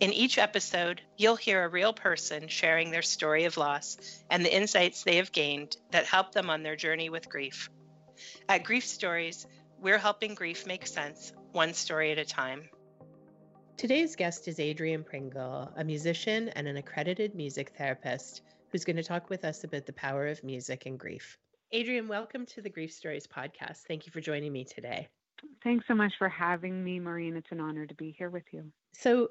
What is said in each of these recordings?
In each episode, you'll hear a real person sharing their story of loss and the insights they have gained that help them on their journey with grief. At Grief Stories, we're helping grief make sense, one story at a time. Today's guest is Adrian Pringle, a musician and an accredited music therapist who's going to talk with us about the power of music and grief. Adrian, welcome to the Grief Stories podcast. Thank you for joining me today. Thanks so much for having me, Maureen. It's an honor to be here with you. So,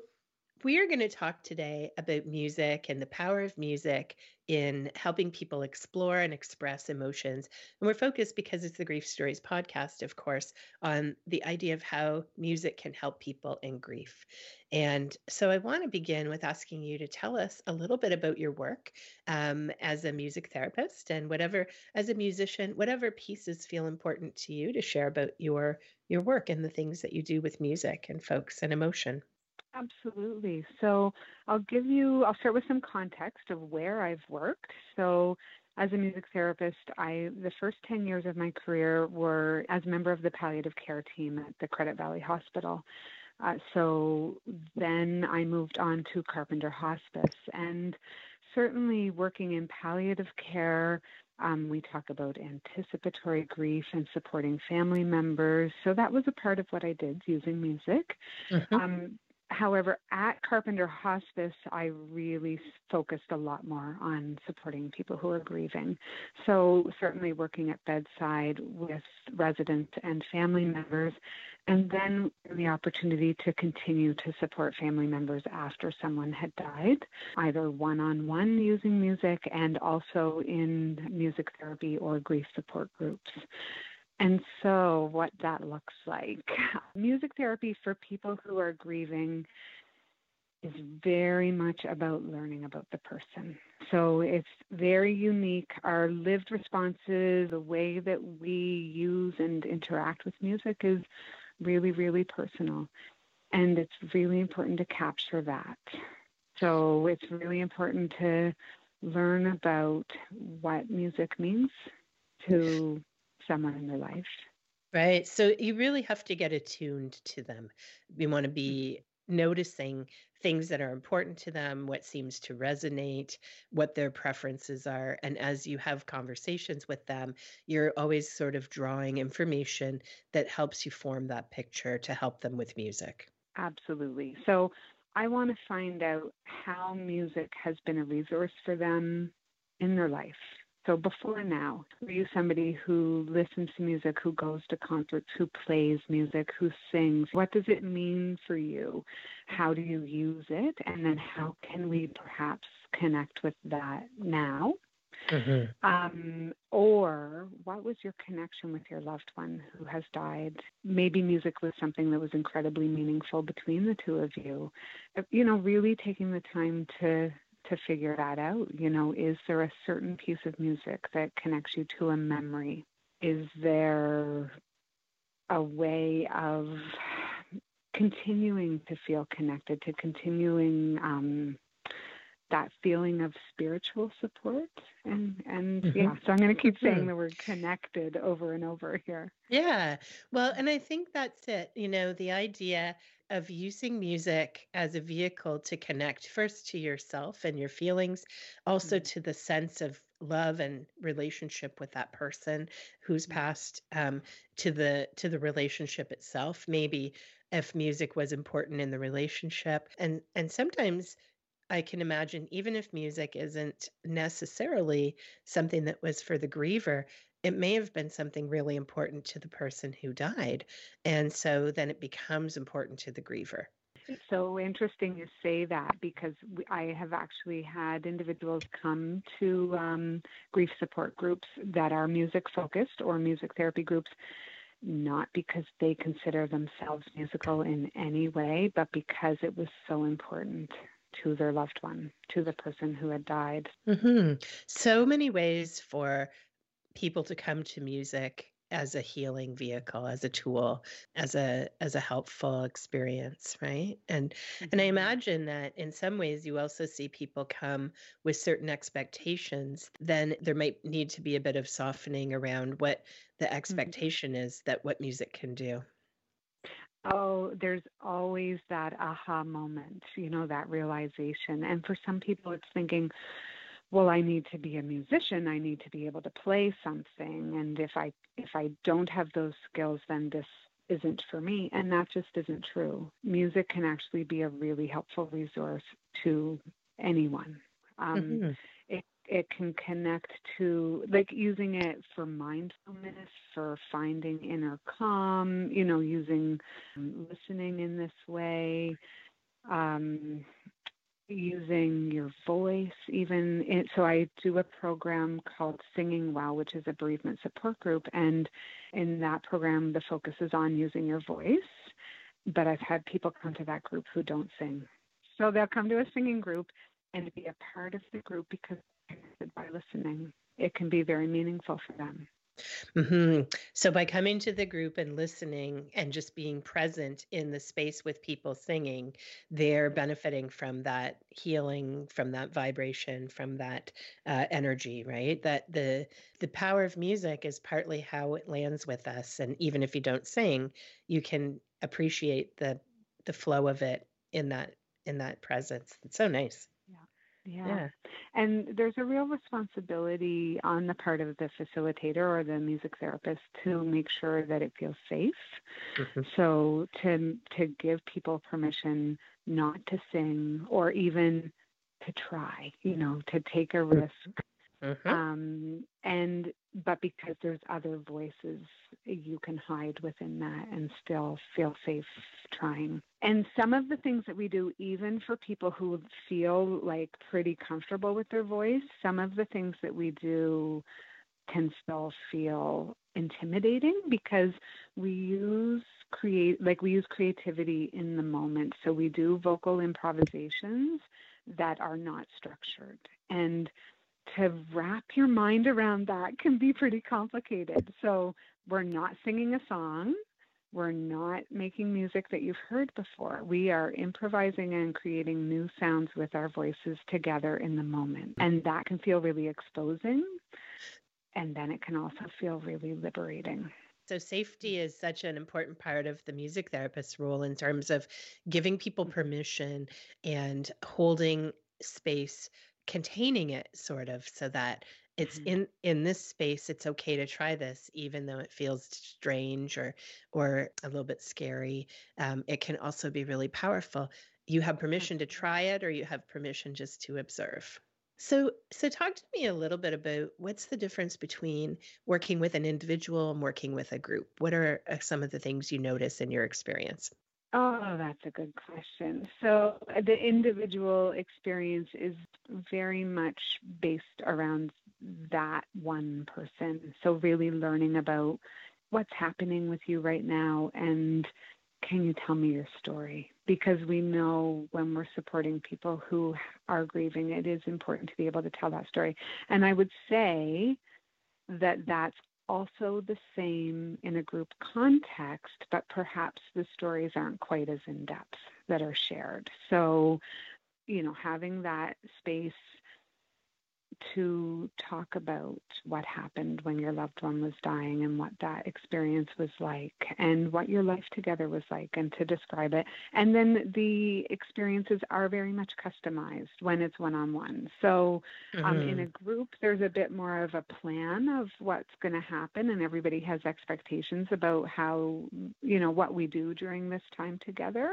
we are going to talk today about music and the power of music in helping people explore and express emotions. And we're focused because it's the Grief Stories podcast, of course, on the idea of how music can help people in grief. And so I want to begin with asking you to tell us a little bit about your work um, as a music therapist and whatever, as a musician, whatever pieces feel important to you to share about your your work and the things that you do with music and folks and emotion. Absolutely. So I'll give you, I'll start with some context of where I've worked. So as a music therapist, I the first 10 years of my career were as a member of the palliative care team at the Credit Valley Hospital. Uh, so then I moved on to Carpenter Hospice, and certainly working in palliative care. Um, we talk about anticipatory grief and supporting family members. So that was a part of what I did using music. Mm-hmm. Um, However, at Carpenter Hospice, I really focused a lot more on supporting people who are grieving. So, certainly working at bedside with residents and family members, and then the opportunity to continue to support family members after someone had died, either one on one using music and also in music therapy or grief support groups. And so, what that looks like music therapy for people who are grieving is very much about learning about the person. So, it's very unique. Our lived responses, the way that we use and interact with music is really, really personal. And it's really important to capture that. So, it's really important to learn about what music means to someone in their life. Right. So you really have to get attuned to them. You want to be mm-hmm. noticing things that are important to them, what seems to resonate, what their preferences are. And as you have conversations with them, you're always sort of drawing information that helps you form that picture to help them with music. Absolutely. So I want to find out how music has been a resource for them in their life so before now, were you somebody who listens to music, who goes to concerts, who plays music, who sings? What does it mean for you? How do you use it? And then how can we perhaps connect with that now? Mm-hmm. Um, or what was your connection with your loved one who has died? Maybe music was something that was incredibly meaningful between the two of you. You know, really taking the time to to figure that out. You know, is there a certain piece of music that connects you to a memory? Is there a way of continuing to feel connected, to continuing um, that feeling of spiritual support. And and mm-hmm. yeah so i'm going to keep saying the word connected over and over here. Yeah. Well and i think that's it. You know the idea of using music as a vehicle to connect first to yourself and your feelings, also mm-hmm. to the sense of love and relationship with that person who's mm-hmm. passed um, to the to the relationship itself. Maybe if music was important in the relationship. And and sometimes I can imagine, even if music isn't necessarily something that was for the griever, it may have been something really important to the person who died. And so then it becomes important to the griever. So interesting you say that because I have actually had individuals come to um, grief support groups that are music focused or music therapy groups, not because they consider themselves musical in any way, but because it was so important to their loved one, to the person who had died. Mm-hmm. So many ways for people to come to music as a healing vehicle as a tool as a as a helpful experience right and mm-hmm. and i mm-hmm. imagine that in some ways you also see people come with certain expectations then there might need to be a bit of softening around what the mm-hmm. expectation mm-hmm. is that what music can do Oh, there's always that aha moment, you know, that realization. And for some people, it's thinking, well i need to be a musician i need to be able to play something and if i if i don't have those skills then this isn't for me and that just isn't true music can actually be a really helpful resource to anyone um, mm-hmm. It it can connect to like using it for mindfulness for finding inner calm you know using um, listening in this way um, using your voice even. In, so i do a program called singing well which is a bereavement support group and in that program the focus is on using your voice but i've had people come to that group who don't sing. So they'll come to a singing group and be a part of the group because by listening it can be very meaningful for them Mm-hmm. So, by coming to the group and listening and just being present in the space with people singing, they're benefiting from that healing, from that vibration, from that uh, energy, right? That the the power of music is partly how it lands with us, and even if you don't sing, you can appreciate the the flow of it in that in that presence. It's so nice. Yeah. yeah. And there's a real responsibility on the part of the facilitator or the music therapist to make sure that it feels safe. Mm-hmm. So to to give people permission not to sing or even to try, you know, to take a mm-hmm. risk Mm-hmm. Um, and but because there's other voices, you can hide within that and still feel safe trying. And some of the things that we do, even for people who feel like pretty comfortable with their voice, some of the things that we do can still feel intimidating because we use create like we use creativity in the moment so we do vocal improvisations that are not structured and to wrap your mind around that can be pretty complicated. So we're not singing a song. We're not making music that you've heard before. We are improvising and creating new sounds with our voices together in the moment. And that can feel really exposing. And then it can also feel really liberating. So, safety is such an important part of the music therapist's role in terms of giving people permission and holding space containing it sort of so that it's mm-hmm. in in this space it's okay to try this even though it feels strange or or a little bit scary um, it can also be really powerful. You have permission to try it or you have permission just to observe. So so talk to me a little bit about what's the difference between working with an individual and working with a group? What are uh, some of the things you notice in your experience Oh, that's a good question. So, uh, the individual experience is very much based around that one person. So, really learning about what's happening with you right now and can you tell me your story? Because we know when we're supporting people who are grieving, it is important to be able to tell that story. And I would say that that's also the same in a group context, but perhaps the stories aren't quite as in depth that are shared. So, you know, having that space to talk about what happened when your loved one was dying and what that experience was like and what your life together was like and to describe it. And then the experiences are very much customized when it's one on one. So mm-hmm. um, in a mm-hmm. group, there's a bit more of a plan of what's going to happen and everybody has expectations about how, you know, what we do during this time together.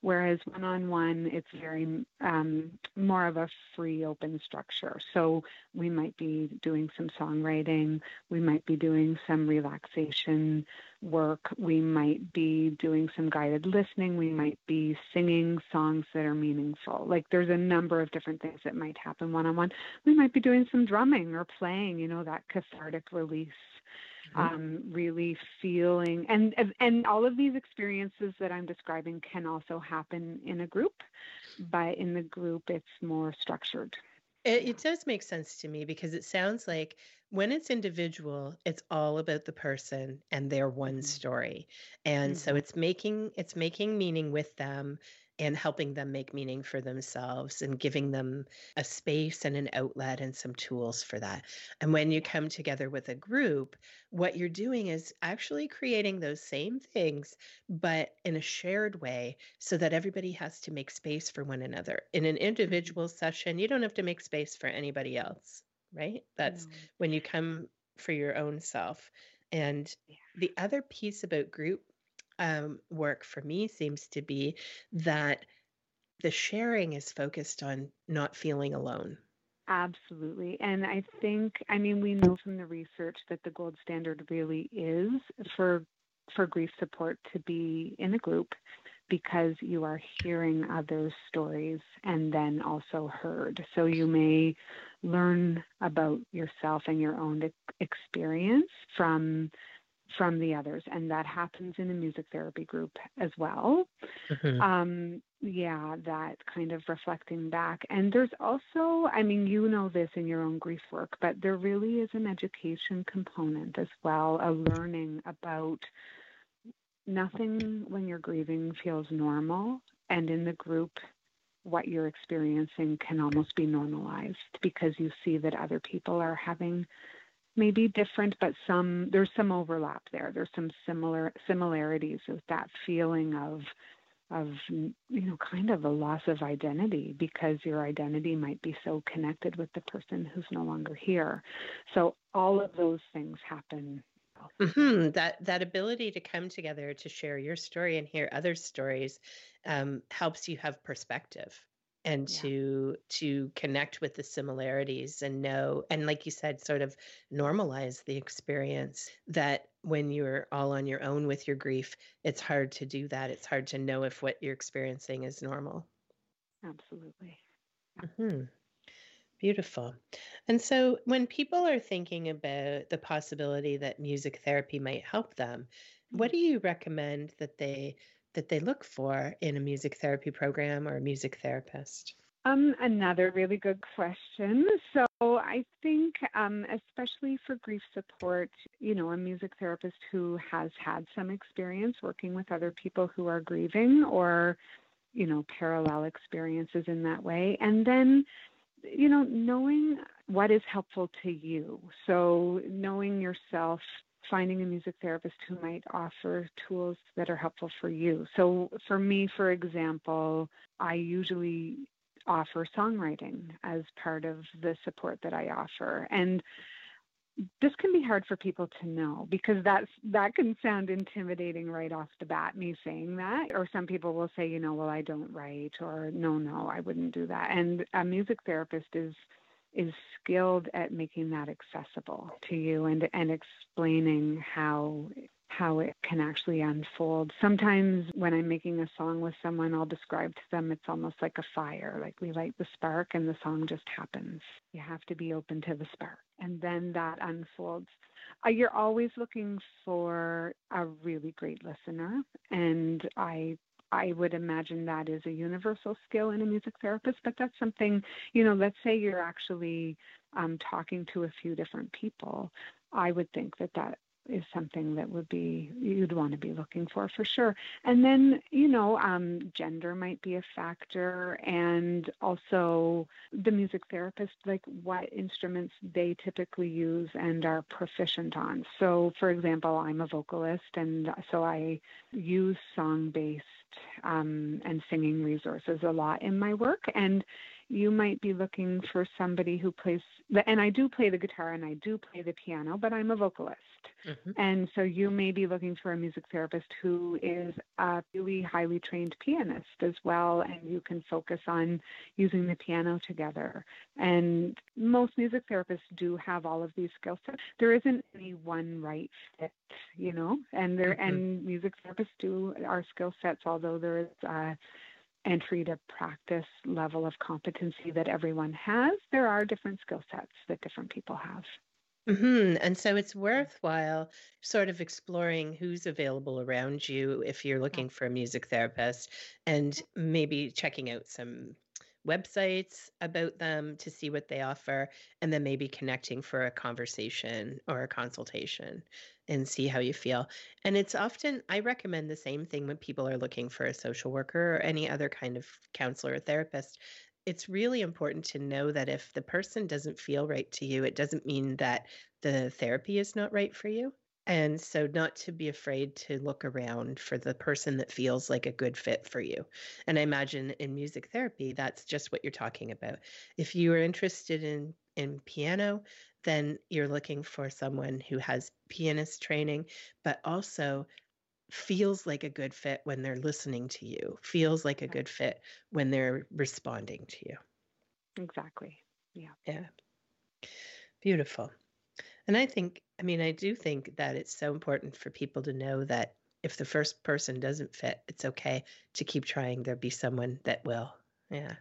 Whereas one on one, it's very um, more of a free, open structure. So we might be doing some songwriting, we might be doing some relaxation work, we might be doing some guided listening, we might be singing songs that are meaningful. Like there's a number of different things that might happen one on one. We might be doing some drumming or playing, you know, that cathartic release. Mm-hmm. Um, really feeling and and all of these experiences that I'm describing can also happen in a group, but in the group it's more structured. It, it, does make sense to me because it sounds like when it's individual, it's all about the person and their one mm-hmm. story. And mm-hmm. so it's making it's making meaning with them and helping them make meaning for themselves and giving them a space and an outlet and some tools for that. And when you come together with a group, what you're doing is actually creating those same things, but in a shared way so that everybody has to make space for one another. In an individual session, you don't have to make space for anybody else, right? That's when you come for your own self. And the other piece about group um, work for me seems to be that the sharing is focused on not feeling alone. Absolutely. And I think, I mean, we know from the research that the gold standard really is for for grief support to be in a group because you are hearing others' stories and then also heard. So you may learn about yourself and your own experience from from the others, and that happens in a music therapy group as well. Mm-hmm. Um, yeah, that kind of reflecting back. And there's also, I mean, you know this in your own grief work, but there really is an education component as well, a learning about nothing when you're grieving feels normal. And in the group, what you're experiencing can almost be normalized because you see that other people are having maybe different, but some there's some overlap there. There's some similar similarities with that feeling of of you know kind of a loss of identity because your identity might be so connected with the person who's no longer here. So all of those things happen. Mm-hmm. That that ability to come together to share your story and hear other stories um, helps you have perspective and yeah. to to connect with the similarities and know and like you said sort of normalize the experience that when you're all on your own with your grief it's hard to do that it's hard to know if what you're experiencing is normal absolutely mm-hmm. Beautiful. And so, when people are thinking about the possibility that music therapy might help them, what mm-hmm. do you recommend that they that they look for in a music therapy program or a music therapist? Um, another really good question. So I think, um, especially for grief support, you know, a music therapist who has had some experience working with other people who are grieving or, you know, parallel experiences in that way. And then, you know, knowing what is helpful to you. So knowing yourself finding a music therapist who might offer tools that are helpful for you. So, for me, for example, I usually offer songwriting as part of the support that I offer. And this can be hard for people to know because that's that can sound intimidating right off the bat me saying that or some people will say you know well I don't write or no no I wouldn't do that and a music therapist is is skilled at making that accessible to you and and explaining how how it can actually unfold. Sometimes when I'm making a song with someone, I'll describe to them it's almost like a fire. Like we light the spark and the song just happens. You have to be open to the spark. And then that unfolds. Uh, you're always looking for a really great listener. And I I would imagine that is a universal skill in a music therapist, but that's something, you know, let's say you're actually um, talking to a few different people. I would think that that is something that would be you'd want to be looking for for sure and then you know um, gender might be a factor and also the music therapist like what instruments they typically use and are proficient on so for example i'm a vocalist and so i use song based um, and singing resources a lot in my work. And you might be looking for somebody who plays the, and I do play the guitar and I do play the piano, but I'm a vocalist. Mm-hmm. And so you may be looking for a music therapist who is a really highly trained pianist as well, and you can focus on using the piano together. And most music therapists do have all of these skill sets. There isn't any one right fit, you know, and there mm-hmm. and music therapists do our skill sets, although there is uh, entry to practice level of competency that everyone has, there are different skill sets that different people have. Mm-hmm. And so it's worthwhile sort of exploring who's available around you if you're looking for a music therapist and maybe checking out some websites about them to see what they offer, and then maybe connecting for a conversation or a consultation and see how you feel. And it's often, I recommend the same thing when people are looking for a social worker or any other kind of counselor or therapist. It's really important to know that if the person doesn't feel right to you, it doesn't mean that the therapy is not right for you. And so, not to be afraid to look around for the person that feels like a good fit for you. And I imagine in music therapy, that's just what you're talking about. If you are interested in, in piano, then you're looking for someone who has pianist training, but also feels like a good fit when they're listening to you, feels like a good fit when they're responding to you. Exactly. Yeah. Yeah. Beautiful. And I think, I mean, I do think that it's so important for people to know that if the first person doesn't fit, it's okay to keep trying. There'll be someone that will. Yeah.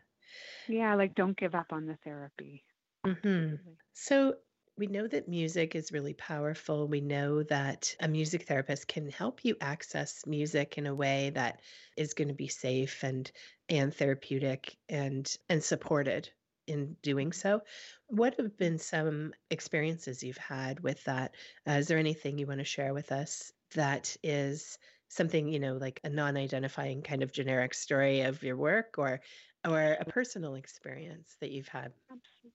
Yeah, like don't give up on the therapy. Mm-hmm. So we know that music is really powerful. We know that a music therapist can help you access music in a way that is going to be safe and and therapeutic and and supported in doing so. What have been some experiences you've had with that? Uh, is there anything you want to share with us that is something, you know, like a non-identifying kind of generic story of your work or or a personal experience that you've had?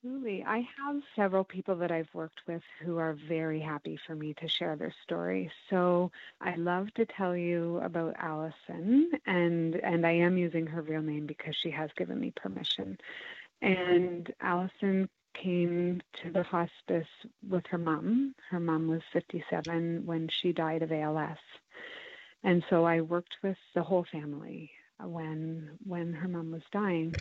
Absolutely. I have several people that I've worked with who are very happy for me to share their story. So I love to tell you about Allison and and I am using her real name because she has given me permission. And Allison came to the hospice with her mom. Her mom was 57 when she died of ALS. And so I worked with the whole family when when her mom was dying.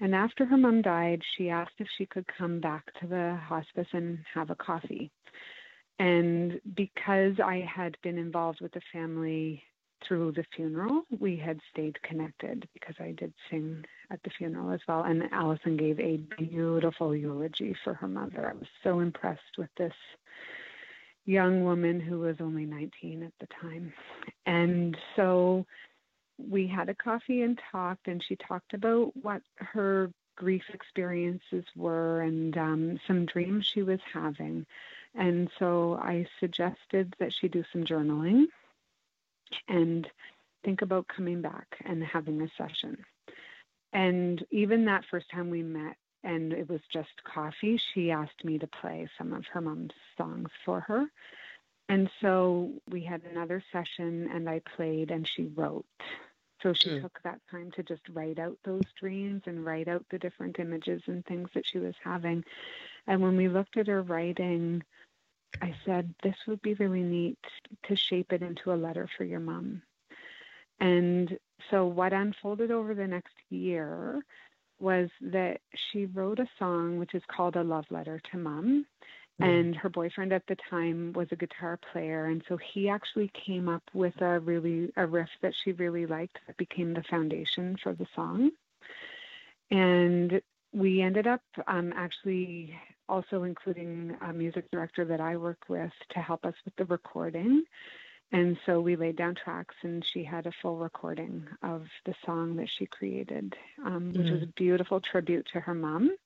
And after her mom died, she asked if she could come back to the hospice and have a coffee. And because I had been involved with the family through the funeral, we had stayed connected because I did sing at the funeral as well. And Allison gave a beautiful eulogy for her mother. I was so impressed with this young woman who was only 19 at the time. And so we had a coffee and talked, and she talked about what her grief experiences were and um, some dreams she was having. And so I suggested that she do some journaling and think about coming back and having a session. And even that first time we met, and it was just coffee, she asked me to play some of her mom's songs for her. And so we had another session, and I played, and she wrote. So she mm. took that time to just write out those dreams and write out the different images and things that she was having. And when we looked at her writing, I said, This would be really neat to shape it into a letter for your mom. And so, what unfolded over the next year was that she wrote a song which is called A Love Letter to Mom. Mm. And her boyfriend at the time was a guitar player. And so he actually came up with a really, a riff that she really liked that became the foundation for the song. And we ended up um, actually also including a music director that I work with to help us with the recording. And so we laid down tracks, and she had a full recording of the song that she created, um, which mm. was a beautiful tribute to her mom.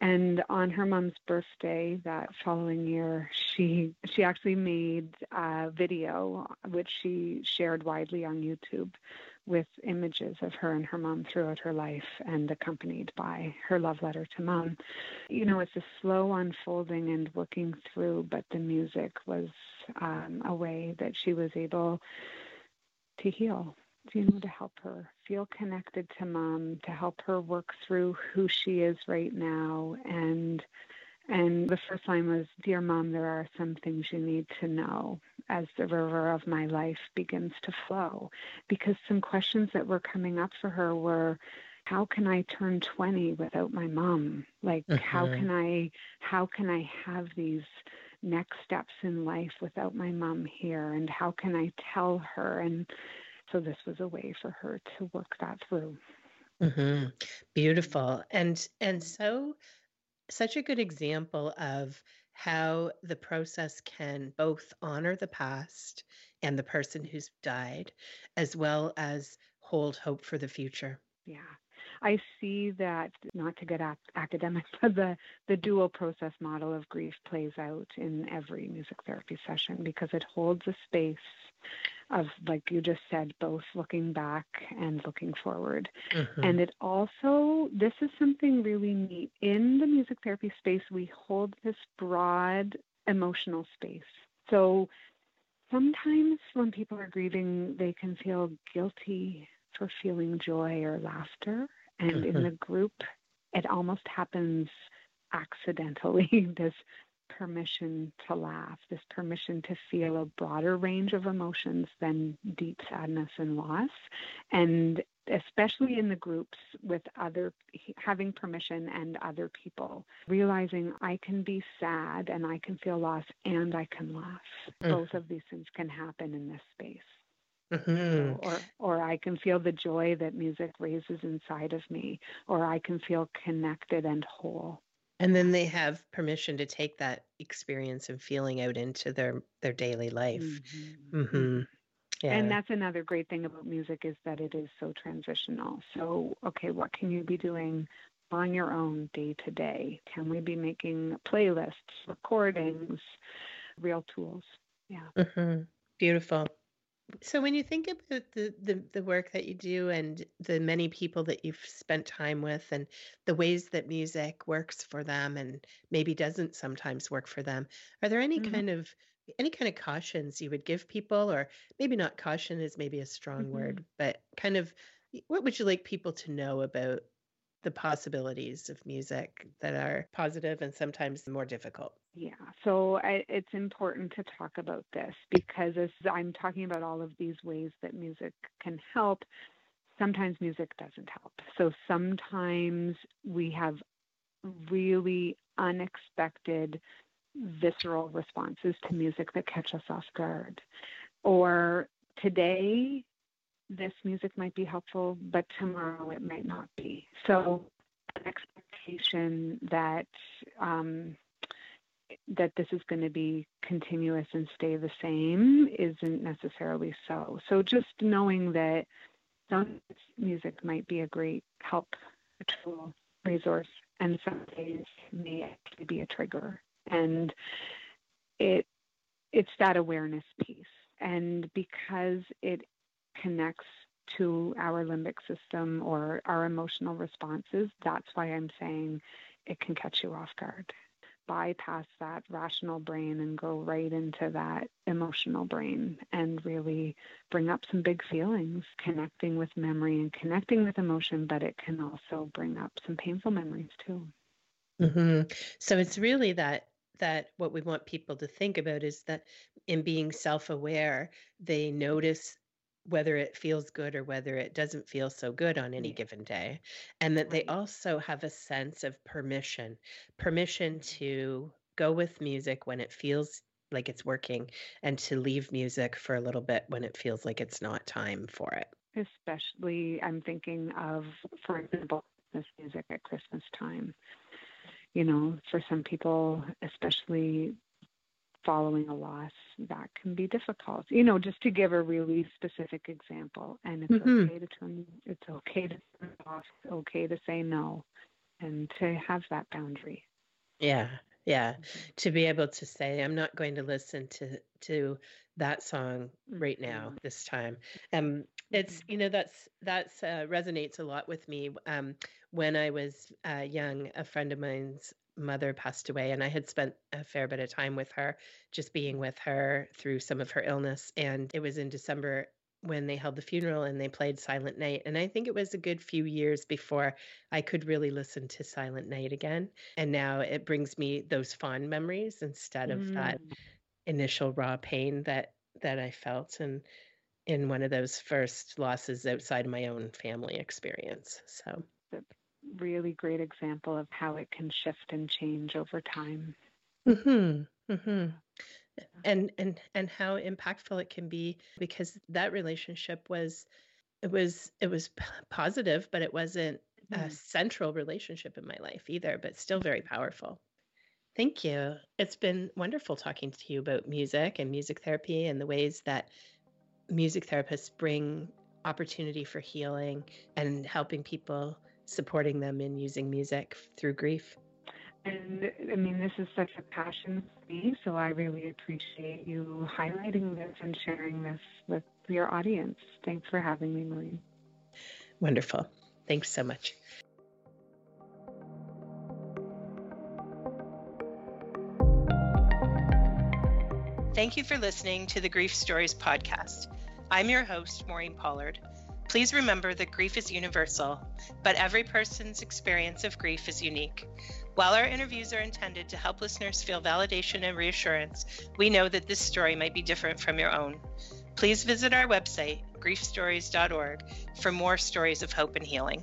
And on her mom's birthday that following year, she she actually made a video which she shared widely on YouTube with images of her and her mom throughout her life and accompanied by her love letter to mom. You know, it's a slow unfolding and working through, but the music was um, a way that she was able to heal, you know, to help her feel connected to mom, to help her work through who she is right now and and the first line was, Dear Mom, there are some things you need to know as the river of my life begins to flow. Because some questions that were coming up for her were, how can I turn 20 without my mom? Like, uh-huh. how can I, how can I have these next steps in life without my mom here? And how can I tell her? And so this was a way for her to work that through. Mm-hmm. Beautiful. And, and so, such a good example of how the process can both honor the past and the person who's died, as well as hold hope for the future. Yeah. I see that, not to get ac- academic, but the, the dual process model of grief plays out in every music therapy session because it holds a space of, like you just said, both looking back and looking forward. Mm-hmm. And it also, this is something really neat. In the music therapy space, we hold this broad emotional space. So sometimes when people are grieving, they can feel guilty for feeling joy or laughter. And mm-hmm. in the group, it almost happens accidentally this permission to laugh, this permission to feel a broader range of emotions than deep sadness and loss. And especially in the groups with other, having permission and other people, realizing I can be sad and I can feel loss and I can laugh. Mm. Both of these things can happen in this space. Mm-hmm. Or, or I can feel the joy that music raises inside of me, or I can feel connected and whole and then they have permission to take that experience and feeling out into their their daily life mm-hmm. Mm-hmm. Yeah. and that's another great thing about music is that it is so transitional so okay what can you be doing on your own day to day can we be making playlists recordings real tools yeah mm-hmm. beautiful so when you think about the, the the work that you do and the many people that you've spent time with and the ways that music works for them and maybe doesn't sometimes work for them, are there any mm-hmm. kind of any kind of cautions you would give people or maybe not caution is maybe a strong mm-hmm. word, but kind of what would you like people to know about the possibilities of music that are positive and sometimes more difficult? Yeah, so I, it's important to talk about this because as I'm talking about all of these ways that music can help, sometimes music doesn't help. So sometimes we have really unexpected visceral responses to music that catch us off guard. Or today, this music might be helpful, but tomorrow it might not be. So, an expectation that um, that this is going to be continuous and stay the same isn't necessarily so. So, just knowing that some music might be a great help, a tool, resource, and some days may actually be a trigger, and it it's that awareness piece. And because it connects to our limbic system or our emotional responses, that's why I'm saying it can catch you off guard. Bypass that rational brain and go right into that emotional brain and really bring up some big feelings, connecting with memory and connecting with emotion, but it can also bring up some painful memories too. Mm-hmm. So it's really that that what we want people to think about is that in being self-aware they notice whether it feels good or whether it doesn't feel so good on any given day. And that they also have a sense of permission permission to go with music when it feels like it's working and to leave music for a little bit when it feels like it's not time for it. Especially, I'm thinking of, for example, this music at Christmas time. You know, for some people, especially following a loss, that can be difficult. You know, just to give a really specific example, and it's mm-hmm. okay to turn, it's okay to turn off, it's okay to say no, and to have that boundary. Yeah, yeah, to be able to say, I'm not going to listen to to that song right now mm-hmm. this time. Um, it's mm-hmm. you know that's that's uh, resonates a lot with me. Um, when I was uh, young, a friend of mine's mother passed away and I had spent a fair bit of time with her, just being with her through some of her illness. And it was in December when they held the funeral and they played Silent Night. And I think it was a good few years before I could really listen to Silent Night again. And now it brings me those fond memories instead of mm. that initial raw pain that that I felt and in one of those first losses outside my own family experience. So really great example of how it can shift and change over time. Mhm. Mhm. And and and how impactful it can be because that relationship was it was it was p- positive, but it wasn't mm-hmm. a central relationship in my life either, but still very powerful. Thank you. It's been wonderful talking to you about music and music therapy and the ways that music therapists bring opportunity for healing and helping people supporting them in using music through grief. And I mean, this is such a passion for me, so I really appreciate you highlighting this and sharing this with your audience. Thanks for having me, Maureen. Wonderful. Thanks so much. Thank you for listening to the Grief Stories podcast. I'm your host, Maureen Pollard. Please remember that grief is universal, but every person's experience of grief is unique. While our interviews are intended to help listeners feel validation and reassurance, we know that this story might be different from your own. Please visit our website, griefstories.org, for more stories of hope and healing.